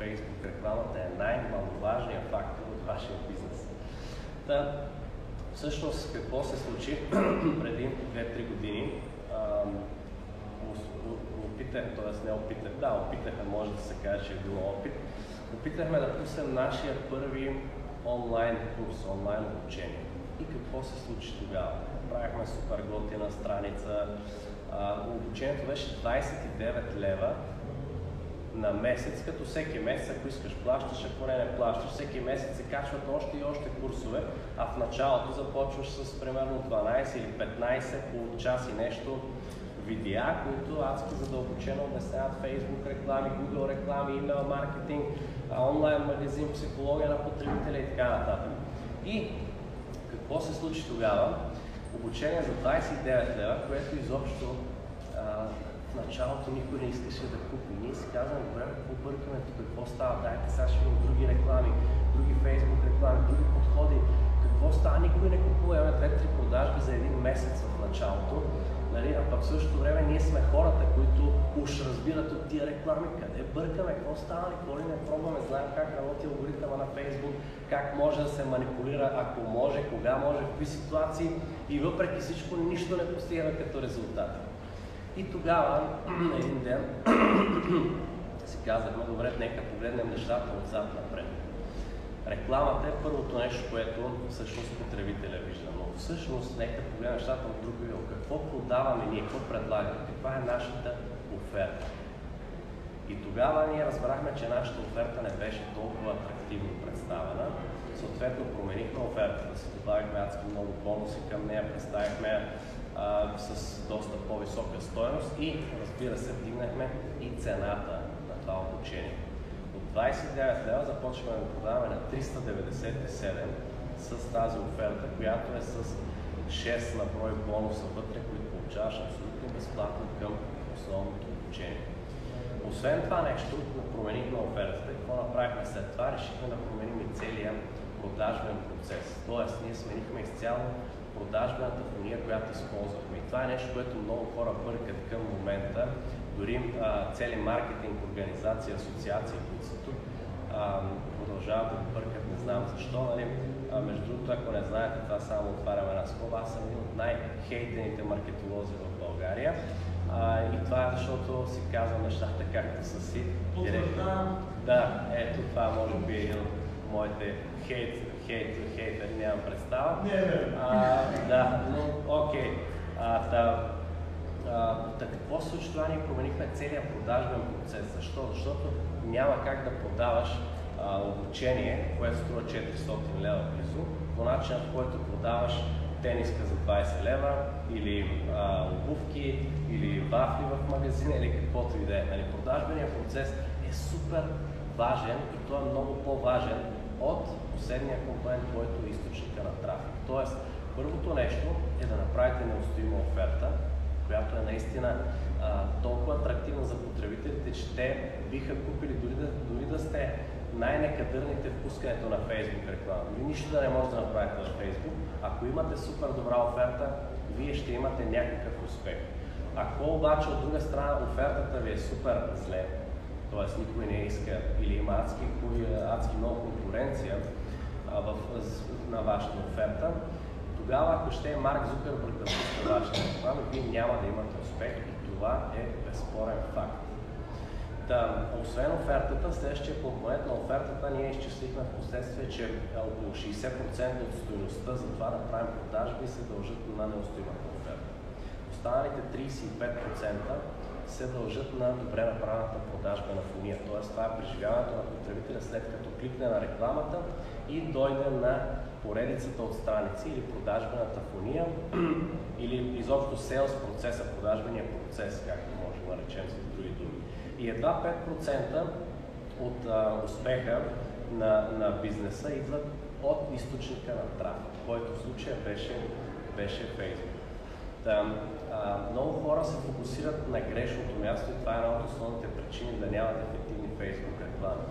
Facebook рекламата е най-маловажният фактор от вашия бизнес. Та, всъщност какво се случи преди 2-3 години? опитах, т.е. не опитах, да, опитаха, може да се каже, че е било опит. Опитахме да пуснем нашия първи онлайн курс, онлайн обучение. И какво се случи тогава? Правихме супер готина страница. А, обучението беше 29 лева на месец, като всеки месец, ако искаш плащаш, ако не не плащаш, всеки месец се качват още и още курсове, а в началото започваш с примерно 12 или 15 по час и нещо видеа, които адски задълбочено обясняват Facebook реклами, Google реклами, email маркетинг, онлайн магазин, психология на потребителя и така нататък. И какво се случи тогава? Обучение за 29 лева, което изобщо а, в началото никой не искаше да купи. Ние си казваме, добре, какво бъркаме тук, какво става, дайте сега ще имам други реклами, други Facebook реклами, други подходи. Какво става? Никой не купува, имаме две-три продажби за един месец в началото Нали? А пък в същото време ние сме хората, които уж разбират от тия реклами, къде бъркаме, какво става, какво ли не пробваме, знаем как работи алгоритъма на Фейсбук, как може да се манипулира, ако може, кога може, в какви ситуации и въпреки всичко нищо не постигаме като резултат. И тогава, един ден, си казахме, добре, нека погледнем нещата отзад напред. Рекламата е първото нещо, което всъщност потребителя вижда. Но всъщност, нека погледнем нещата от друг ъгъл. Какво продаваме ние, какво предлагаме, каква е нашата оферта. И тогава ние разбрахме, че нашата оферта не беше толкова атрактивно представена. Съответно, променихме офертата си, добавихме адски много бонуси към нея, представихме а, с доста по-висока стоеност и, разбира се, вдигнахме и цената на това обучение. 29 лева започваме да продаваме на 397 с тази оферта, която е с 6 на брой бонуса вътре, които получаваш абсолютно безплатно към основното обучение. Освен това нещо, променихме офертата. Какво направихме след това? Решихме да променим и целия продажбен процес. Тоест, ние сменихме изцяло продажбената фония, която използвахме. И това е нещо, което много хора бъркат към момента. Дори а, цели маркетинг организации, асоциации, които са тук, а, продължават да бъркат, не знам защо. Нали? А, между другото, ако не знаете, това само отварям една скоба, аз съм един от най-хейтените маркетолози в България. А, и това е защото си казвам нещата както са си. Да, ето това може би е един от моите хейт, хейт, хейтери, нямам представа. Не, не. А, да, но окей. Okay. Така какво се случи това? Ние променихме целият продажбен процес. Защо? Защото няма как да продаваш а, обучение, което струва 400 лева близо, по начина, в който продаваш тениска за 20 лева, или а, обувки, или вафли в магазина, или каквото и да е. Нали, продажбеният процес е супер важен и той е много по-важен от последния компонент, който е източника на трафик. Тоест, първото нещо е да направите неустоима оферта, която е наистина а, толкова атрактивна за потребителите, че те биха купили дори да, дори да сте най-некадърните в пускането на Facebook реклама. Вие нищо да не можете да направите в Facebook. Ако имате супер добра оферта, вие ще имате някакъв успех. Ако обаче от друга страна офертата ви е супер зле, т.е. никой не иска или има адски, адски много конкуренция а, в, на вашата оферта, тогава, ако ще е Марк Зукърбърг да пуска вашата реклама, вие няма да имате успех и това е безспорен факт. Да, освен офертата, следващия компонент на офертата ние изчислихме в последствие, че около 60% от стоеността за това да правим продажби се дължат на неустоимата оферта. Останалите 35% се дължат на добре направената продажба на фония. Т.е. това е преживяването на потребителя след като кликне на рекламата и дойде на поредицата от страници или продажбената фония или изобщо селс процеса, продажбения процес, както може да наречем с други думи. И едва 5% от а, успеха на, на бизнеса идват от източника на трафик, който в случая беше, беше Facebook. Да, а, много хора се фокусират на грешното място и това е една от основните причини да нямат ефективни Facebook реклами.